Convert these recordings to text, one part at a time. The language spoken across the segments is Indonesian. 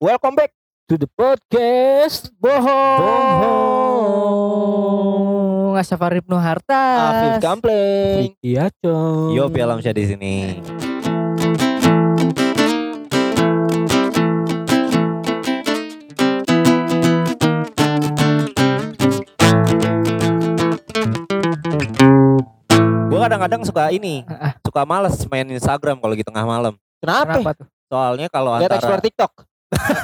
Welcome back to the podcast Bohong. Bohong. Ibnu Hartas. Afif Gampleng. Iya, Cong. Yo, Pialam saya di sini. Gue kadang-kadang suka ini, suka males main Instagram kalau gitu tengah malam. Kenapa? Kenapa tuh? Soalnya kalau explore antara TikTok.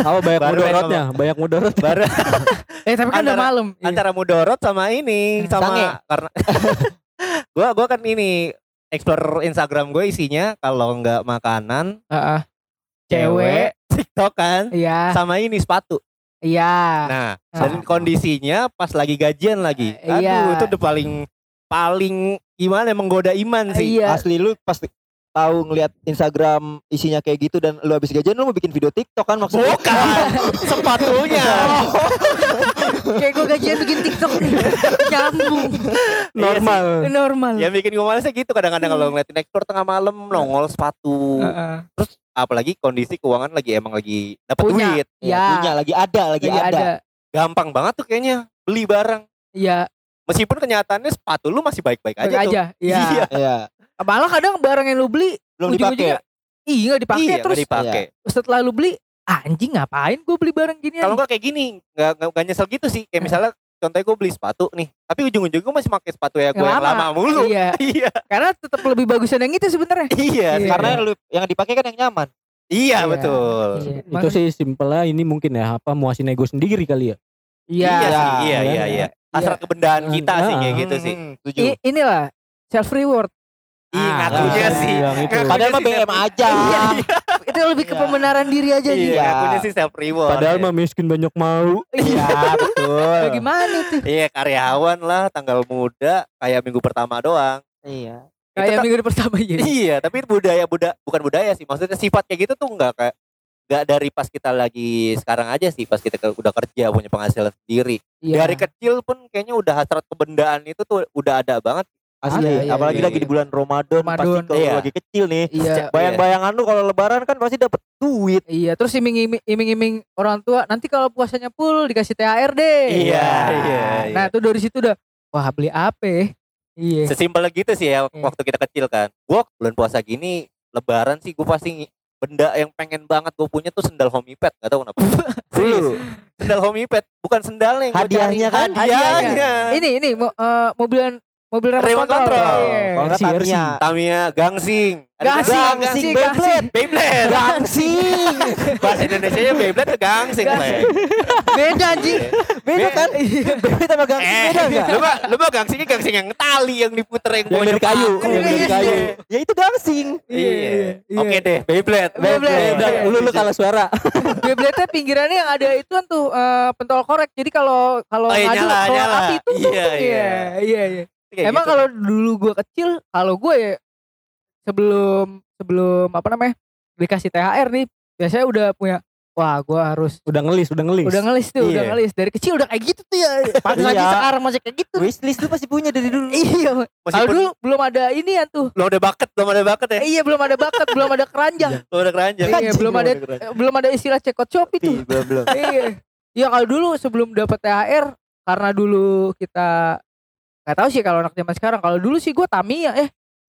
Oh, banyak Baru mudorotnya, banyak mudorot. baru Eh tapi kan udah Antara- malam. Iya. antara mudorot sama ini Hmm, sama sange. karena gua gua kan ini explore Instagram gue isinya kalau nggak makanan, Heeh. cewek, TikTok kan, Iya. sama ini sepatu. Iya. Nah, Ah. dan kondisinya pas lagi gajian lagi. Eh, Aduh, iya. itu udah paling paling gimana menggoda iman sih. Iya. Asli lu pasti tahu ngelihat Instagram isinya kayak gitu dan lu habis gajian lu mau bikin video TikTok kan maksudnya? Bukan, sepatunya. Kayak gue gajian bikin TikTok. Nyambung. Normal. Normal. Ya bikin gue malesnya gitu kadang-kadang kalau ngeliatin explore tengah malam nongol sepatu. Heeh. Apalagi kondisi keuangan lagi emang lagi dapat duit. Ya, Iya. punya lagi ada, lagi Lagi ada. ada. Gampang banget tuh kayaknya beli barang. Iya. Meskipun kenyataannya sepatu lu masih baik-baik aja Baik tuh. aja. Iya. Iya. Iya. Malah kadang barang yang lu beli Belum ujung-ujungnya dipakai. iya nggak dipakai Iya, terus nggak dipakai. setelah lu beli anjing ngapain gue beli barang gini Kalau nggak kayak gini, nggak nggak nggak nyesel gitu sih. Kayak misalnya contohnya gue beli sepatu nih, tapi ujung-ujungnya gue masih pakai sepatu ya gue Yang lama mulu. Iya. Iya, Karena tetap lebih bagusan yang itu sebenarnya. iya, Iya. Karena yang lu yang dipakai kan yang nyaman. iya Iya. betul. Iya. Itu sih simpelnya ini mungkin ya apa muasin ego sendiri kali ya. Iya. Iya, sih, iya, Iya. iya, iya. Hasrat kebendaan kita Ah. sih kayak gitu sih. Hmm, setuju. I- inilah self reward. Ah, ngakunya iya, sih. yang itu. Ngakunya Padahal mah sih BM self- aja. itu lebih ke Iya. pembenaran diri aja Iya, gitu. Iya. ngakunya sih self reward. Padahal ya. mah miskin banyak mau. Iya, betul. Gimana tuh? Iya, karyawan lah, tanggal muda, kayak minggu pertama doang. Iya. Kayak minggu pertama ya. Iya, tapi budaya buda bukan budaya sih. Maksudnya sifat kayak gitu tuh enggak kayak enggak dari pas kita lagi sekarang aja sih, pas kita ke- udah kerja punya penghasilan sendiri. Iya. Dari kecil pun kayaknya udah hasrat kebendaan itu tuh udah ada banget. Asli, Ada, iya, apalagi iya, lagi iya. di bulan Ramadan, Ramadan, pasti kalau iya. lagi kecil nih. Iya. Bayang-bayangan lu kalau lebaran kan pasti dapat duit. Iya, terus iming-iming orang tua nanti kalau puasanya full dikasih THR deh. Iya, Nah, iya, Nah, iya. tuh dari situ udah wah beli apa? ya? Iya. Sesimpel gitu sih ya Iya. waktu kita kecil kan. Gua bulan puasa gini lebaran sih gue pasti benda yang pengen banget gue punya tuh sendal homipad gak tau kenapa Serius. sendal homipad bukan sendalnya yang Hadiahnya cari. kan? hadiahnya Ini ini mo- eh, mobilan mobil remote Remote control. control. Iya. Kalau nggak RC, Tamiya. Tamiya Gangsing Ada Gangsing, Gangsing, Gangsing, Beyblade. Beyblade Gangsing. bahasa Indonesia nya Beyblade tuh Gangsing. Beda anjing. Beda kan? Beda sama gangsing eh beda enggak? lu mah lu mah gangsingnya gangsing yang tali yang diputer yang Yang dari kayu, yang dari Iya. kayu. Ya itu gangsing. Iya. iya. Oke deh, Beyblade. Beyblade. Iya. lu lu kalah suara. Beyblade pinggirannya yang ada itu kan tuh eh, pentol korek. Jadi kalau kalau Oh, iya, ngadu nyala, kalau nyala. api itu tuh. Iya, iya. iya, iya, iya. Kayak Emang gitu. kalau dulu gua kecil, kalau gue ya sebelum sebelum apa namanya dikasih THR nih, biasanya udah punya wah gua harus Udah ngelis, udah ngelis. udah ngelis tuh, udah Iya. ngelis dari kecil udah kayak gitu tuh ya. Pantes aja Iya. sekarang masih kayak gitu. Wishlist lu pasti punya dari dulu. Iya. Kalau dulu belum ada ini ya tuh. belum ada bakat, belum ada bakat ya. Iya, belum ada bakat, belum ada keranjang. Belum ada keranjang. Iya, belum ada belum ada istilah cekot shop itu. Ih, Belum belum. iya. Iya kalau dulu sebelum dapat THR karena dulu kita nggak tahu sih kalau anak zaman sekarang. Kalau dulu sih gue Tamiya eh.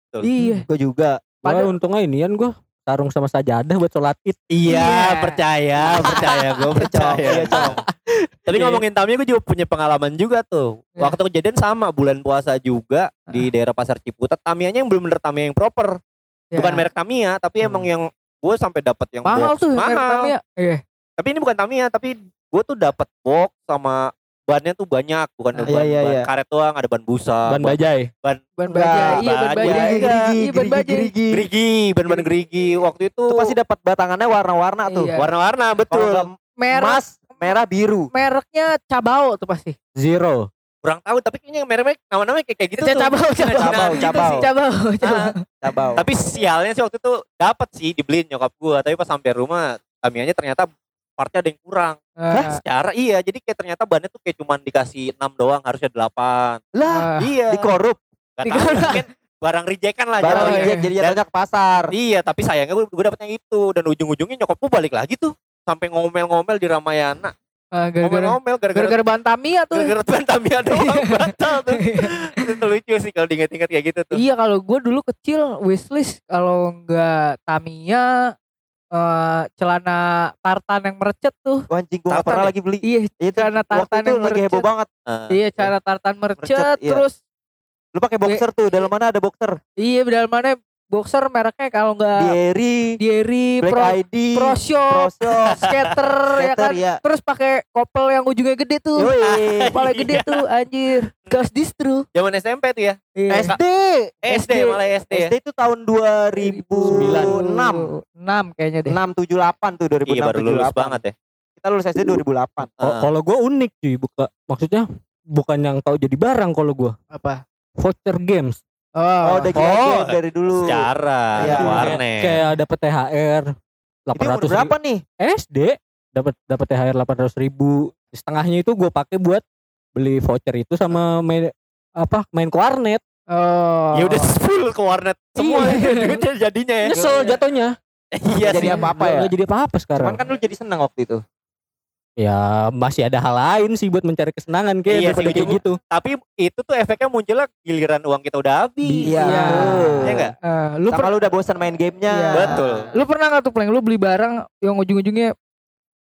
Betul. Iya. Gue juga. Padahal- untungnya ini kan gua tarung sama sajadah buat sholat id. Iya, Iya. percaya, percaya, gue percaya. Iya. Tapi ngomongin Tamiya gue juga punya pengalaman juga tuh. Iya. Waktu kejadian sama bulan puasa juga di daerah Pasar Ciputat. Tamiyanya yang belum bener Tamiya yang proper. Ya. Bukan merek Tamiya, tapi Hmm. emang yang gue sampai dapat yang mahal box. tuh merek mahal. Tamiya. Iya. Tapi ini bukan Tamiya, tapi gue tuh dapat box sama bannya tuh banyak, bukan Ah, ban, iya, iya, ban iya. karet doang, ada ban busa, Ban bajai. Ban Enggak, baja, iya ban ban baja. baja. Iya, ban baja. gerigi. gerigi, ban-ban gerigi. Waktu itu, Itu pasti dapat batangannya warna-warna tuh. Iya. warna-warna betul. Merek emas, merah, biru. mereknya Cabao tuh pasti. Zero. Kurang tahu, tapi kayaknya merek nama-namanya kayak kayak gitu tuh. Cabao. Cabao, Gitu. Cabao, Cabao. Ah, Cabau. Tapi sialnya sih waktu itu dapat sih dibeliin nyokap gua, tapi pas sampai rumah Tamianya ternyata partnya ada yang kurang. Nah, Secara iya, jadi kayak ternyata bannya tuh kayak cuman dikasih 6 doang, harusnya 8. Lah, ah. iya. dikorup. Gak tahu mungkin barang rejekan lah Barang jatuhnya. reject iya. jadi jatuhnya ke pasar. Iya, tapi sayangnya gue, gue dapetnya itu dan ujung-ujungnya nyokap gue balik lagi tuh. sampai ngomel-ngomel di Ramayana. Ah, gara-gara Ngomel-ngomel gara-gara gara-gara Bantamia tuh. gara-gara Bantamia doang batal tuh. itu lucu sih kalau diinget-inget kayak gitu tuh. Iya kalau gue dulu kecil wishlist kalau nggak Tamiya eh celana tartan yang merecet tuh. Wah, anjing gua Tartan pernah ya? lagi beli. Iya, Itu celana tartan itu yang lagi heboh banget. Ah, Iya, celana tartan Merecet, merecet, iya. terus Lu pakai boxer tuh, dalam mana ada boxer? iya dalam mana boxer mereknya kalau nggak Diary, Diary, Black Pro, ID, Pro Shop, Shop, Skater ya kan. ya. Terus pakai kopel yang ujungnya gede tuh. Kepala gede tuh anjir. Gas distro. Zaman SMP tuh ya. Iya. SD. SD, malah SD ya. SD itu tahun 2006. 6 kayaknya deh. 6 78 tuh 2006 Iya baru lulus 78. banget ya. Kita lulus SD 2008. Ko- Ah. Kalau gue unik cuy, buka maksudnya bukan yang tahu jadi barang kalau gue. Apa? Voucher games. Oh, udah gila Oh, dari dulu. Secara Iya. warnet. Kayak dapat THR Itu umur 800 berapa nih? SD dapat dapat THR 800 ribu setengahnya itu gue pakai buat beli voucher itu sama main apa main ke warnet Oh. Ya udah full ke warnet semua Iya. duitnya jadinya ya. nyesel jatuhnya Iya Jadi apa-apa ya? Nggak jadi apa-apa sekarang Cuman kan lu jadi seneng waktu itu. Ya masih ada hal lain sih buat mencari kesenangan kayak Iya daripada sih, kayak gitu Tapi itu tuh efeknya munculnya giliran uang kita udah habis. Iya. Iya. Iya enggak? Eh, lu Sama per- lu udah bosan main gamenya. Iya. Betul. lu pernah nggak tuh pleng lu beli barang yang ujung-ujungnya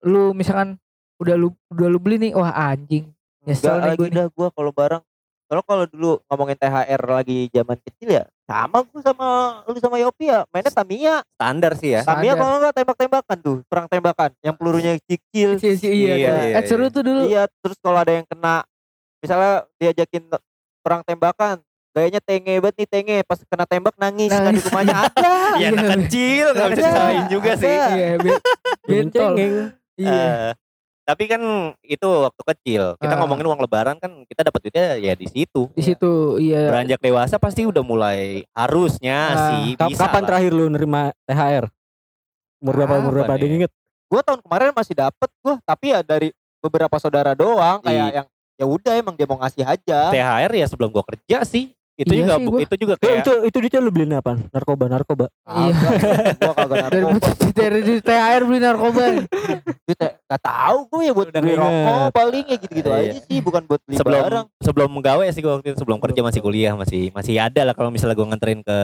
lu misalkan udah lu udah lu beli nih wah anjing nyesel Enggak nih lagi gue nih dah gua kalau barang. Kalau kalau dulu ngomongin THR lagi zaman kecil ya sama gua sama lu sama Yopi ya mainnya Tamiya. Standar sih ya. Tamiya kalau enggak tembak-tembakan tuh, perang tembakan yang pelurunya kecil. Iya, iya, iya, Iya, tuh. iya, Eh, seru tuh dulu Iya, terus kalau ada yang kena misalnya diajakin perang tembakan, gayanya tenge banget nih tenge, pas kena tembak nangis, Nangis. kan di rumahnya ada. Iya anak kecil nggak bisa Ada. disalahin juga Ada. sih. iya bentol iya Eh, tapi kan itu waktu kecil. Kita Ah. ngomongin uang lebaran kan kita dapat duitnya ya di situ. di situ iya Beranjak dewasa pasti udah mulai harusnya Ah, sih Kap- bisa kapan lah. terakhir lu nerima THR umur berapa umur Kapan berapa ada ya? inget Gua tahun kemarin masih dapet gua, tapi ya dari beberapa saudara doang kayak yang ya udah emang dia mau ngasih aja. THR ya sebelum gua kerja sih. Itu Iya juga sih, bu- gua- itu juga kayak itu itu dia lu beliin apa narkoba narkoba Iya. gua kagak dari narkoba. dari dari THR beli narkoba Duit gak tahu gue ya buat beli rokok paling ya gitu-gitu Iya. aja sih, bukan buat beli sebelum barang. sebelum menggawe sih gua waktu itu sebelum kerja masih kuliah masih masih ada lah kalau misalnya gua nganterin ke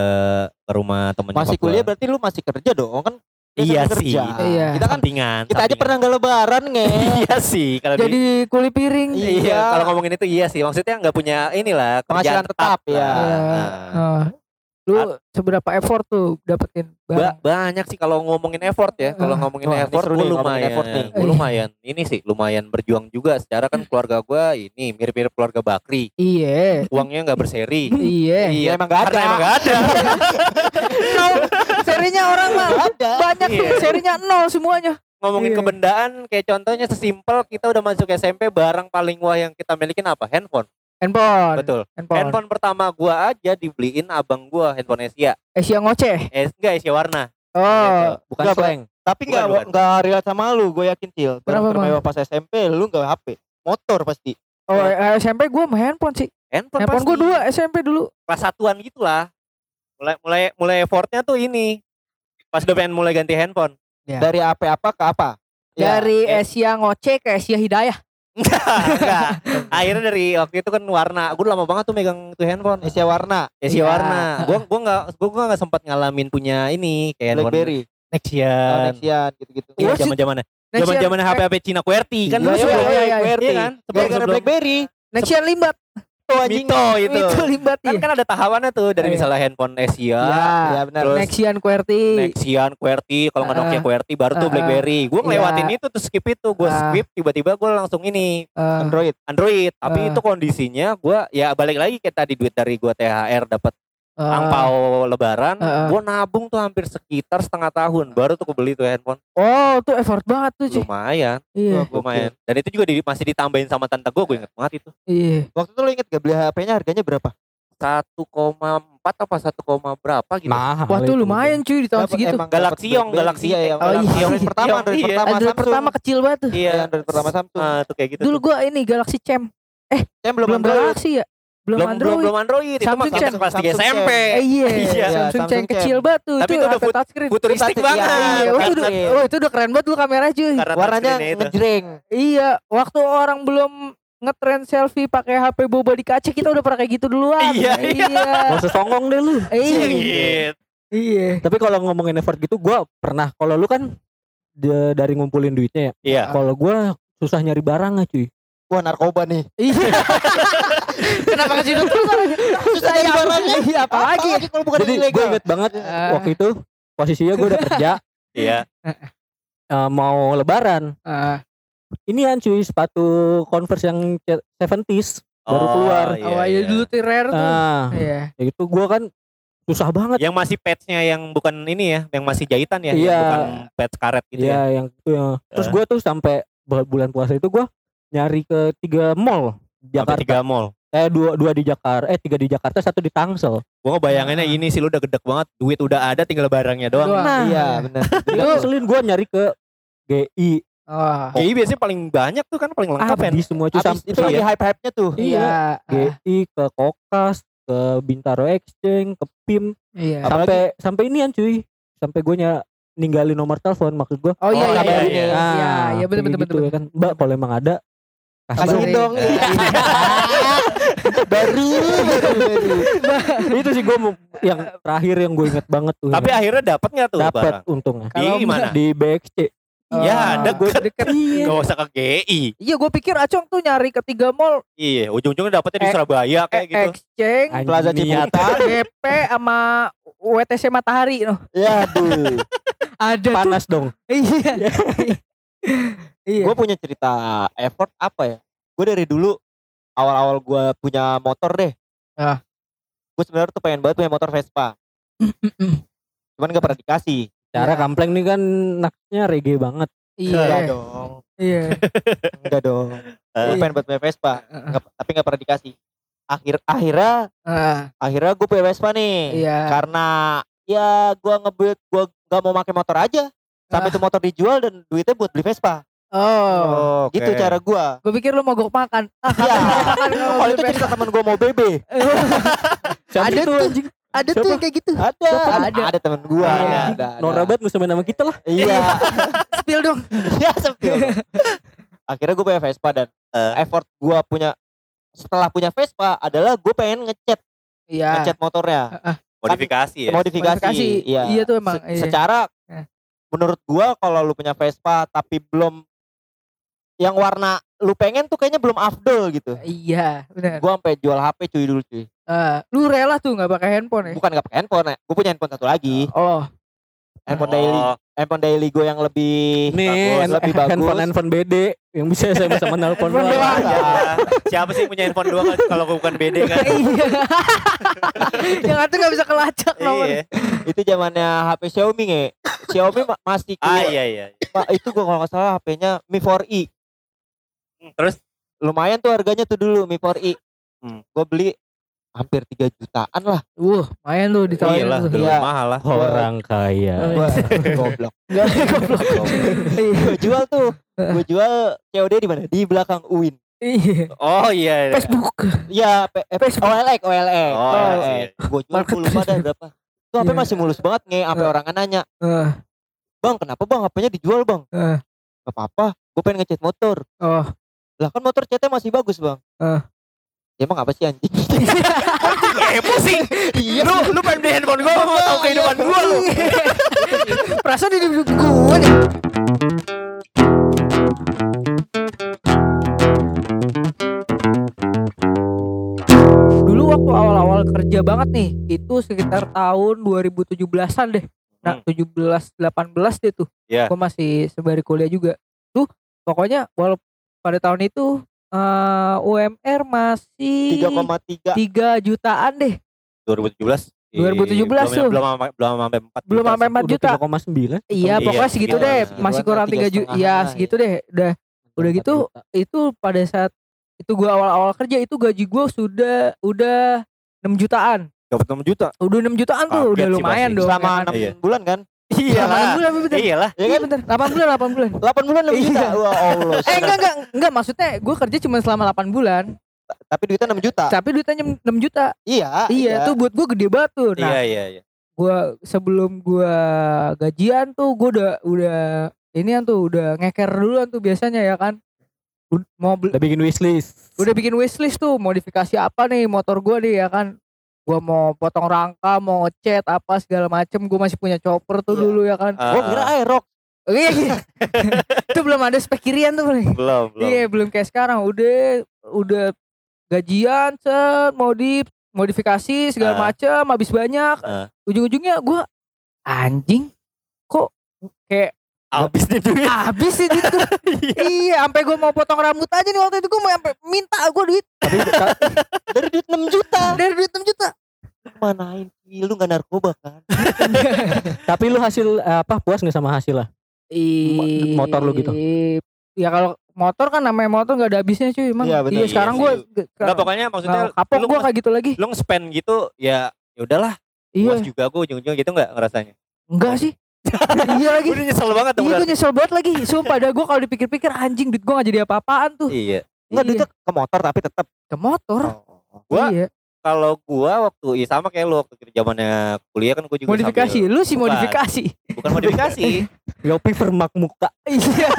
ke rumah temen Masih kuliah berarti lu masih kerja dong kan? Dia Iya sih. kerja. Iya. Kita kan sampingan kita aja pernah nggak lebaran nge. iya sih kalau di- jadi kuli piring Iya. Iya, kalau ngomongin itu iya sih. Maksudnya nggak punya inilah Penghasilan kerjaan tetap, ya. Nah, Iya. nah. Nah, lu seberapa effort tuh dapetin Ba- banyak sih kalau ngomongin effort ya. Kalau Ah. ngomongin ini effort, gue lumayan, effort nih. gue lumayan. Ini sih lumayan berjuang juga. Secara kan keluarga gue ini mirip-mirip keluarga Bakri. iya Uangnya nggak berseri. iya Ya, emang gak karena ada. emang nggak ada. nol serinya orang mah ada. banyak tuh Iya. serinya nol semuanya ngomongin Iya. kebendaan, kayak contohnya sesimpel kita udah masuk SMP, barang paling wah yang kita milikin apa? Handphone. Handphone Betul. handphone, Handphone pertama gua aja dibeliin abang gua handphone Asia. Asia ngoceh Eh, enggak Asia warna. oh bukan Nggak, slang Tapi Bukan, nggak bukan. nggak relate sama lu, gue yakin Kenapa, Bang? termewah pas SMP, lu nggak HP, motor pasti. oh eh, SMP gue mah handphone sih Handphone, handphone gue pasti. dua SMP dulu kelas satuan gitulah. Mulai mulai mulai effortnya tuh ini. Pas udah pengen mulai ganti handphone. Dari apa apa ke apa? Ya, dari eh. Asia ngoceh ke Asia hidayah Enggak. Akhirnya dari waktu itu kan warna. Gue lama banget tuh megang tuh handphone. Asia warna, Asia Iya. warna. Gua gua enggak gua gua enggak sempat ngalamin punya ini kayak BlackBerry, oh, Nexian. Nexian gitu-gitu. Iya, zaman-zamannya. Nexian- Zaman-zamannya HP HP Cina QWERTY kan Iya, dulu iya, sebelum iya, iya, QWERTY iya. kan. Sebelum Gara-gara sebelum BlackBerry, Nexian limbat tuh anjing. Mito itu. itu limbat Kan iya kan ada tahapannya tuh dari Iya. misalnya handphone Asia, Iya benar. Terus- Nexian QWERTY Nexian, QWERTY, kalau nggak Nokia Ah. QWERTY baru tuh Ah. BlackBerry. Gue ngelewatin Iya. itu tuh skip itu, gue Ah. skip tiba-tiba gue langsung ini Eh, Android. Android. Tapi Ah. itu kondisinya gue ya balik lagi kayak tadi duit dari gue THR dapat eh, angpau lebaran, Ah. gue nabung tuh hampir sekitar setengah tahun baru tuh gue beli tuh handphone. oh tuh effort banget tuh cuy Lumayan, iya lumayan. Dan itu juga di- masih ditambahin sama tante gue, gue inget banget itu. iya Waktu itu lu inget gak beli HP-nya harganya berapa? 1,4 apa 1, berapa gitu. mahal wah tuh itu. lumayan cuy di tahun Apa segitu emang Yong, BlackBerry? Galaxy. Iya, iya, Oh, Galaxy iya. Android pertama, Yong, Android iya. pertama Android Samsung. pertama kecil banget tuh Iya, Iya, Android pertama Samsung. Ah, tuh kayak gitu dulu tuh. gua ini Galaxy Cem Yang belum belum Android. Galaxy ya belum, belum Android. belum belum Android itu mah Samsung kelas Chan. kelas 3 Samsung SMP Eh, iya, Iya, Samsung Samsung kecil banget tuh Tapi itu itu udah fut- touchscreen. futuristik Iya, banget Iya, oh, itu udah, oh, itu udah keren banget tuh kamera cuy. Karena Warnanya itu. ngejreng. Iya, waktu orang belum ngetren selfie pakai HP boba di kaca kita udah pernah kayak gitu duluan. Iya, iya. Gak usah songong deh lu. Iya. Iya. Tapi kalau ngomongin effort gitu gua pernah kalau lu kan dari ngumpulin duitnya ya. Iya. Kalau gua susah nyari barangnya cuy. Wah narkoba nih. Iya. Kenapa ke situ terus? Susah nyari barangnya. Iya, apalagi? Apalagi kalau bukan Jadi gue inget banget Eh. waktu itu posisinya gue udah kerja Iya. eh, mau lebaran. Ah, Ini cuy sepatu Converse yang ce- 70s baru Oh, keluar. iya, awalnya iya. dulu tuh rare tuh. Nah, Iya. ya itu gua kan susah banget. Yang masih patchnya yang bukan ini ya, yang masih jahitan ya, yang Iya. bukan patch karet gitu Iya, ya. yang itu ya. Terus gua tuh sampai bu- bulan puasa itu gua nyari ke tiga mall Sampai Jakarta. tiga mall. Eh dua dua di Jakarta, eh tiga di Jakarta, satu di Tangsel. Gua ngebayanginnya Ah. ini sih lu udah gedek banget, duit udah ada tinggal barangnya doang. Doang. Nah, Iya benar. Itu ngeselin gua nyari ke GI, Oh. GI biasanya paling banyak tuh kan paling lengkap ya. di semua cuy Abis sampai itu lagi hype-hype-nya tuh. Iya. ah, GI ke Kokas, ke Bintaro Exchange, ke PIM, Iya. Apalagi- sampai sampai inian cuy. Sampai gue ninggalin nomor telepon maksud gue. Oh iya Oh, iya iya, iya. iya. Iya, iya, iya betul betul betul. ya kan. Mbak kalau emang ada Kasih Kasih. dong. Iya. baru, baru, baru. itu sih gue yang terakhir yang gue inget banget tuh. Tapi akhirnya dapat nggak tuh dapat untungnya. Di mana? Di BXC. Ya, Oh, deket. deket. Gak usah ke GI. Iya, gue pikir Acong tuh nyari ketiga mall Iya, ujung-ujungnya dapetnya di Eh, Surabaya kayak eh, gitu. Exchange, Plaza. Ciputa. GP sama WTC Matahari no. Ya aduh. Ada tuh. Panas dong. Iya. Iya. Gue punya cerita effort apa ya? Gue dari dulu awal-awal gue punya motor deh. Ah. Gue sebenarnya tuh pengen banget punya motor Vespa. Cuman gak pernah dikasih. Cara Iya. kampleng nih kan naknya reggae banget. Enggak Iya. dong. Iya. Enggak dong. Gue Eh, pengen buat punya Vespa. Nggak- tapi gak pernah dikasih. Akhir akhirnya Ah, akhirnya gue punya Vespa nih. Iya. Karena ya gue ngebuild gue gak mau pakai motor aja. Sampai Ah. itu motor dijual dan duitnya buat beli Vespa. Oh. oke. Gitu cara gue. Gue pikir lu mogok makan. Ah, Iya. kalau beli itu cerita temen gue mau. Siapa Ada itu tuh. anjing? Ada Siapa? tuh yang kayak gitu. Ada, ada, Ada. ada temen gue. Iya. Ada, ada, ada. Nora banget sama nama kita lah. Iya. Spill dong. ya sepil. Akhirnya gue punya Vespa dan Eh. effort gue punya setelah punya Vespa adalah gue pengen ngecat Iya. ngecat motornya modifikasi ya. modifikasi. Modifikasi. Iya. Iya tuh emang, Se- iya. Secara Eh. menurut gue kalau lu punya Vespa tapi belum yang warna lu pengen tuh kayaknya belum afdol gitu. Iya, benar. Gue sampai jual HP cuy dulu cuy. Eh, lu rela tuh nggak pakai handphone ya? Bukan gak pakai handphone, ya. gue punya handphone satu lagi. Oh, Handphone daily, Oh, handphone daily gue yang lebih Nih, bagus, lebih bagus. handphone handphone BD yang bisa saya sama nelpon Handphone doang. doang. ya. Siapa sih punya handphone dua kalau bukan BD kan? iya. yang satu nggak bisa kelacak nomor. Iya. itu zamannya HP Xiaomi nge. Xiaomi ma- masih Ah keluar- iya iya. Pak, itu gua kalau nggak salah HP-nya Mi 4i. Hmm, Terus Lumayan tuh harganya tuh dulu Mi 4i. Hmm. Gue beli hampir 3 jutaan lah. Uh, main tuh iya ditawarin lah, tuh. dulu Iya. mahal lah. Orang kaya. Gua goblok. Enggak goblok. Gue jual tuh. Gue jual COD di mana? Di belakang UIN. Iya. Oh iya. iya. Facebook. Iya, P- eh, Facebook. OLX, OLX. Oh, iya. Gue jual gue lupa dah berapa. Tuh HP Iya. masih mulus banget nge, sampai orang nanya, Eh, "Bang, kenapa Bang HP-nya dijual, Bang?" Gak apa-apa, gue pengen ngecat motor. oh. Lah kan motor catnya masih bagus, Bang. Ya, emang apa sih anjing? Emosi. Iya. Lu lu pengen beli handphone gua, mau tahu kehidupan gua lu. Perasaan di hidup gue nih. Dulu waktu awal-awal kerja banget nih, itu sekitar tahun 2017-an deh. Nah, Hmm. 17 18 deh tuh. Iya. Gue masih sembari kuliah juga. Tuh, pokoknya walau pada tahun itu eh, UMR masih 3,3 3 jutaan deh. 2017. 2017 tuh. Belum sampai belum sampai 4 Belum sampai 4 Udah juta. 3,9. Iya, Iya, pokoknya segitu segitu deh. lah. Masih kurang 3 juta. Iya, segitu deh. Udah Udah gitu, itu pada saat itu gua awal-awal kerja itu gaji gua sudah udah 6 jutaan. Dapat 6 juta. Udah 6 jutaan tuh, Kaget udah lumayan dong. selama ya kan? 6 Iya. bulan kan? Iya enam lah. bulan bentar? Iya lah. Ya Iya kan? bentar, 8 bulan, 8 bulan. 8 bulan 6 juta. Iya. Wah, Allah. Eh enggak enggak enggak maksudnya gue kerja cuma selama 8 bulan. tapi duitnya 6 juta. Tapi duitnya 6 juta. Iya, iya, tuh buat gue gede banget tuh. Nah, Iya iya iya. gua sebelum gua gajian tuh gua udah udah ini tuh udah ngeker duluan tuh biasanya ya kan. Ud- Mau Udah bikin wishlist. udah bikin wishlist tuh modifikasi apa nih motor gua nih ya kan. Gua mau potong rangka, mau ngecat apa segala macem. Gua masih punya chopper tuh Iya. dulu ya kan. Ah, Gua kira aerok. Iya, iya. itu belum ada spek kirian tuh. Belum belum. Iya, belum kayak sekarang. Udah udah gajian set modif modifikasi segala Ah. macem habis banyak. Ah. Ujung-ujungnya gua anjing kok kayak Habis nih duit. habis sih duit gua. iya, sampai gua mau potong rambut aja nih waktu itu gua mau sampai minta gua duit Dari duit 6 juta. dari duit 6 juta. Manain Ih, lu gak narkoba kan? Tapi lu hasil eh, apa puas nggak sama hasil lah? Ih, motor lu gitu? Ya kalau motor kan namanya motor nggak ada habisnya cuy emang. Iya, bener. Iya, sekarang Iya gua sih. Enggak pokoknya maksudnya Nah, kapok lu, gua kayak gitu lagi. lu nge-spend gitu ya ya udahlah Iya, puas juga gue ujung-ujungnya gitu nggak ngerasanya enggak sih. iya lagi. gue udah nyesel banget tuh Iya gue nyesel banget lagi Sumpah dah gue kalau dipikir-pikir anjing duit gue gak jadi apa-apaan tuh iya Enggak Iya. duitnya ke motor tapi tetap. Ke motor Gua Iya kalau gua waktu ya sama kayak lu waktu zamannya kuliah kan gue juga Modifikasi sambil- Lu sih Bukan. modifikasi bukan modifikasi Yopi vermak muka. Iya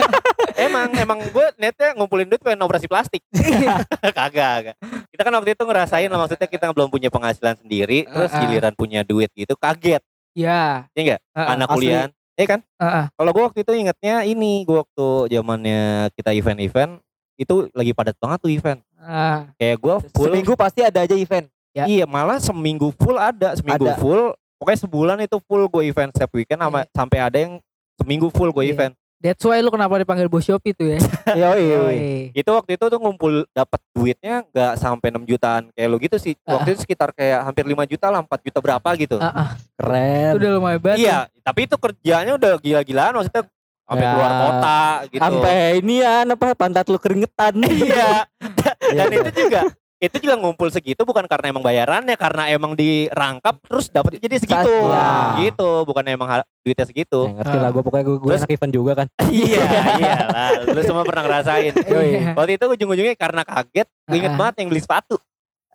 emang emang gue netnya ngumpulin duit pengen operasi plastik kagak kagak kita kan waktu itu ngerasain lah maksudnya kita belum punya penghasilan sendiri terus Ah, ah. giliran punya duit gitu kaget Iya Iya nggak? Ah, ah. anak asli. kuliah Iya kan Ah, ah. kalau gue waktu itu ingetnya ini gue waktu zamannya kita event-event itu lagi padat banget tuh event Ah, kayak gue full Seminggu pasti ada aja event. Ya. iya malah seminggu full ada seminggu Ada. full pokoknya sebulan itu full gue event setiap weekend sama sampai ada yang seminggu full gue Iya. event That's why lu kenapa dipanggil bos Shopee tuh ya Yoi. Yoi. itu waktu itu tuh ngumpul dapat duitnya nggak sampai 6 jutaan kayak lo gitu sih Ah. waktu itu sekitar kayak hampir 5 juta lah 4 juta berapa gitu Ah, ah. Keren. Itu udah lumayan banget iya tapi itu kerjanya udah gila-gilaan maksudnya sampai Ya. keluar kota gitu Sampai ini ya apa pantat lu keringetan. iya dan Iya. itu juga itu juga ngumpul segitu bukan karena emang bayarannya karena emang dirangkap terus dapatnya jadi segitu Wah. gitu bukan emang duitnya segitu Ya, ngerti lah gue pokoknya gue, gue Terus- event juga kan. iya iya lah lu semua pernah ngerasain Iya. waktu itu ujung-ujungnya karena kaget gue inget banget yang beli sepatu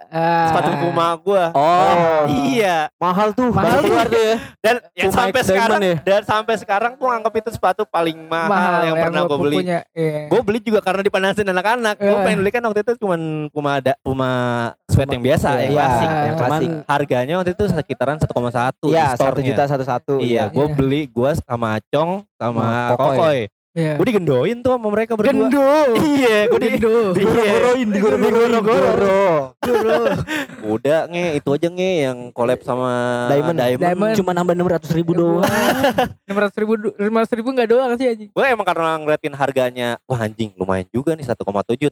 Ah. sepatu Puma gua Oh. iya Mahal tuh. Mahal tuh. keluar tuh ya. dan ya sampai sekarang ya? dan sampai sekarang gua anggap itu sepatu paling mahal, yang, pernah gua gue beli punya. Iya. gue beli juga karena dipanasin anak-anak gue Eh. pengen beli kan waktu itu cuman Puma ada Puma sweat yang biasa Iya, yang Iya, klasik yang Cuman klasik. harganya waktu itu sekitaran 1,1 Iya, satu juta satu satu. Iya, gue Iya. beli gue sama Acong sama Sama Kokoy. Kokoy. Iya. Gue digendoin tuh sama mereka berdua. Gendo Iya, gue di Gendo Digoro-goroin, Digoro-goro. Udah nge itu aja nge yang collab sama Diamond. Diamond. Cuma nambah 600 ribu doang. Enam ratus ribu, lima ratus ribu nggak doang sih anjing. Gue emang karena ngeliatin harganya, wah anjing lumayan juga nih 1,7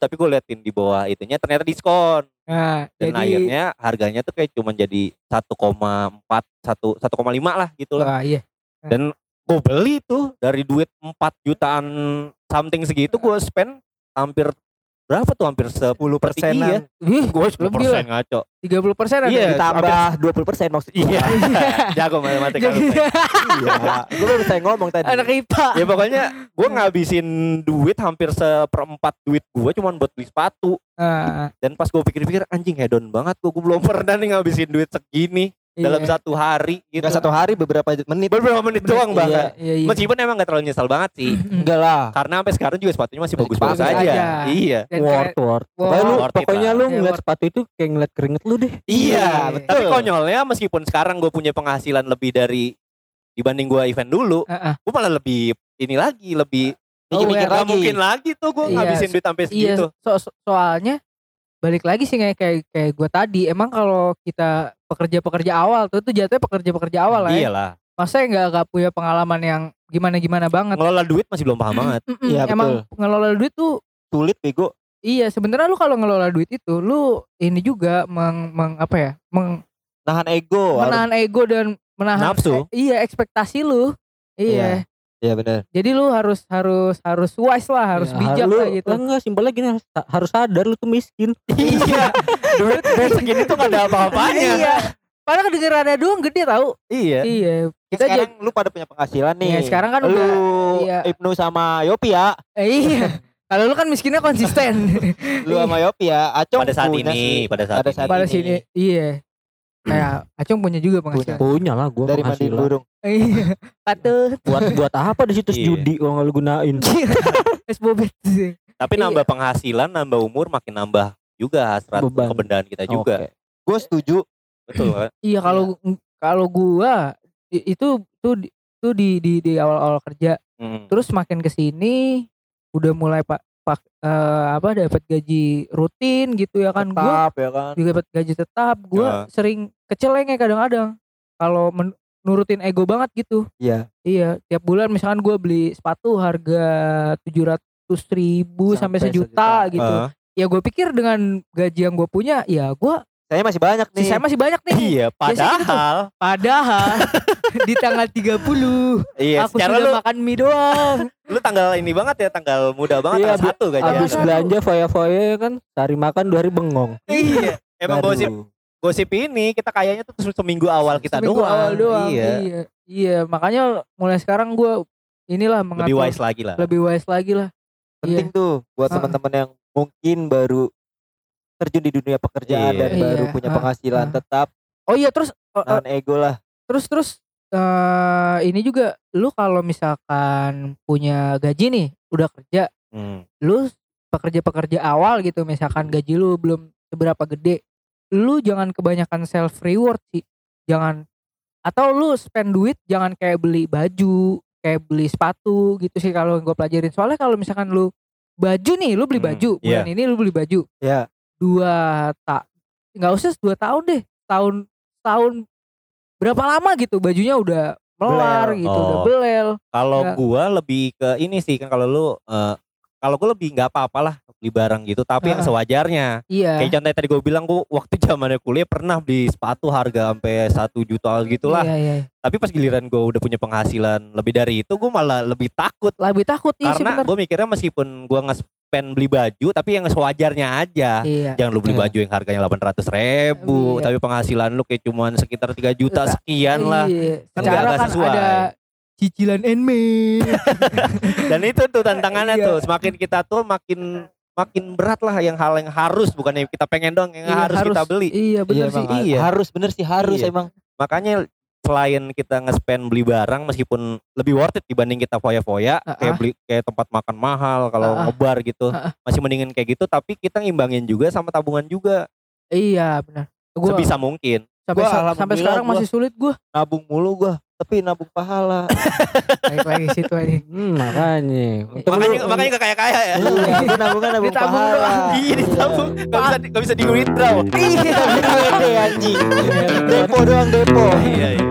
tapi gue liatin di bawah itunya ternyata diskon. Nah, Dan jadi akhirnya harganya tuh kayak cuma jadi 1,4 1 1,5 lah gitu lah. Wah, iya. Dan gue beli tuh dari duit 4 jutaan something segitu gue spend hampir berapa tuh hampir 10 persen iya. Ih, Gue 10 Lebih lah. persen ngaco. 30 persen. Iya. Ditambah 20 persen maksudnya. Iya. Jago matematika. Lu, Pak. Iya. Gue baru saya ngomong tadi. anak IPA. ya pokoknya gue ngabisin duit hampir seperempat duit gue cuman buat beli sepatu. Ah, Dan pas gue pikir-pikir anjing hedon banget gue, gue belum pernah nih ngabisin duit segini dalam iya. satu hari gitu. Enggak satu hari beberapa menit. Beberapa menit doang Iya, bahkan. Iya, iya. Meskipun emang gak terlalu nyesal banget sih. Enggak lah. Karena sampai sekarang juga sepatunya masih bagus-bagus Bagus aja. aja. Iya. Worth, worth. Worth. Pokoknya lu, pokoknya lu Iya, ngeliat worth. sepatu itu kayak ngeliat keringet lu deh. Iya, Iya. tapi konyolnya meskipun sekarang gue punya penghasilan lebih dari dibanding gue event dulu, Ah, ah. gue malah lebih ini lagi, lebih Mikir-mikir Nggak lagi. mungkin lagi tuh gue Iya, ngabisin duit sampai Iya, segitu. so- so- soalnya balik lagi sih kayak kayak, kayak gue tadi. Emang kalau kita pekerja-pekerja awal tuh itu jatuhnya pekerja-pekerja awal lah. Ya. Iyalah, Masa nggak nggak punya pengalaman yang gimana-gimana banget. ngelola duit masih belum paham banget. Iya, Emang ngelola duit tuh Sulit bego. iya sebenarnya lu kalau ngelola duit itu lu ini juga meng, meng- apa ya? Meng, Nahan ego. menahan ego dan menahan Nafsu. eh, iya ekspektasi lu. Iya. Iya benar. Jadi lu harus harus harus wise lah, harus Ya, bijak lu, lah gitu. Lah enggak, simpelnya gini harus, harus sadar lu tuh miskin. Iya, duit duit segini tuh gak ada apa-apanya. Iya. Padahal kedengerannya doang gede tau. Iya. Iya. Kita Sekarang lu pada punya penghasilan nih. Ya, sekarang kan lu udah- iya. Ibnu sama Yopi ya. Eh, iya. Kalau lu kan miskinnya konsisten. Lu sama Yopi ya, Acong pada saat ini, sih. pada saat Pada ini. saat Pada ini. sini iya. Kayak Acung punya juga penghasilan. Punya lah gue dari mandi burung. Iya. Patut. Buat buat apa di situs Iya. judi kalau nggak lu gunain? Es bobet sih. Tapi Iya. nambah penghasilan, nambah umur makin nambah juga hasrat Beban. kebendaan kita juga. Gue setuju. Betul kan? Iya kalau kalau gua i- itu tuh di- tuh di di di awal-awal kerja Hmm. terus makin ke sini udah mulai pak pak eh, apa dapat gaji rutin gitu ya kan gua Tetap ya kan. juga dapat gaji tetap gua Ya. sering kecelenge kadang-kadang kalau nurutin ego banget gitu Iya. iya tiap bulan misalkan gua beli sepatu harga tujuh ratus ribu sampai, Sampai sejuta, sejuta. gitu Ah. ya gue pikir dengan gaji yang gue punya ya gua Saya masih banyak nih. sisanya masih banyak nih Iya, gitu padahal Padahal di tanggal 30 iya aku sudah lu makan mie doang. lu tanggal ini banget ya, tanggal muda banget Iya, tanggal satu gajian. Habis belanja foya-foya kan, cari makan dua hari bengong. Iya, emang Baru. gosip gosip ini kita kayaknya tuh seminggu awal kita Seminggu doang. awal doang. Iya. Iya. Iya, makanya mulai sekarang gua inilah mengatur Lebih wise lagi lah. lebih wise lagi lah. penting tuh buat teman-teman yang mungkin baru terjun di dunia pekerjaan Iya. dan baru Iya. punya Ah. penghasilan Ah. tetap Oh iya terus eh, eh, non ego lah. terus terus eh ini juga lu kalau misalkan punya gaji nih, udah kerja, Hmm. lu pekerja-pekerja awal gitu misalkan gaji lu belum seberapa gede, lu jangan kebanyakan self reward sih. Jangan atau lu spend duit jangan kayak beli baju, kayak beli sepatu gitu sih kalau gue pelajarin. Soalnya kalau misalkan lu baju nih, lu beli Hmm, baju, bulan ini lu beli baju. Ya. Dua tak nggak usah dua tahun deh, tahun tahun berapa lama gitu bajunya udah melar Belel. gitu, udah Oh. belel. Kalau Ya. gua lebih ke ini sih kan kalau lu eh, kalau gua lebih nggak apa-apa lah beli barang gitu, tapi yang Ah. sewajarnya. Iya. Kayak contohnya tadi gue bilang gue waktu zamannya kuliah pernah beli sepatu harga sampai satu juta gitulah. Iya, iya. Tapi pas giliran gue udah punya penghasilan lebih dari itu, gue malah lebih takut Lebih takut iya karena gue mikirnya meskipun gue nge-spend beli baju, tapi yang sewajarnya aja. Iya. Jangan lu beli Iya. baju yang harganya 800 ribu, Iya. tapi penghasilan lu kayak cuman sekitar 3 juta sekian lah. Iya. Kan Secara nggak kan sesuai. ada cicilan enme. Dan itu tuh tantangannya Iya. tuh, semakin kita tuh makin makin berat lah yang hal yang harus bukannya kita pengen dong yang Iya, harus, kita beli. Iya bener Iya, sih. iya. harus bener sih harus Iya. emang. makanya selain kita nge-spend beli barang meskipun lebih worth it dibanding kita foya-foya Ah, kayak beli kayak tempat makan mahal kalau ah. ngebar gitu ah. masih mendingin kayak gitu tapi kita ngimbangin juga sama tabungan juga Iya benar. Gua sebisa mungkin sampai Gua sa- sampai sekarang gua- masih sulit gua. Nabung mulu gua, tapi nabung pahala. Baik lagi situ aja. Hmm, makanya. Makanya lu- makanya gak kayak kaya ya Iya, gua nabungnya nabung Ditabung pahala. iya ditabung gak bisa di- gak bisa di withdraw Iya, anjing. Depo doang depo. iya iya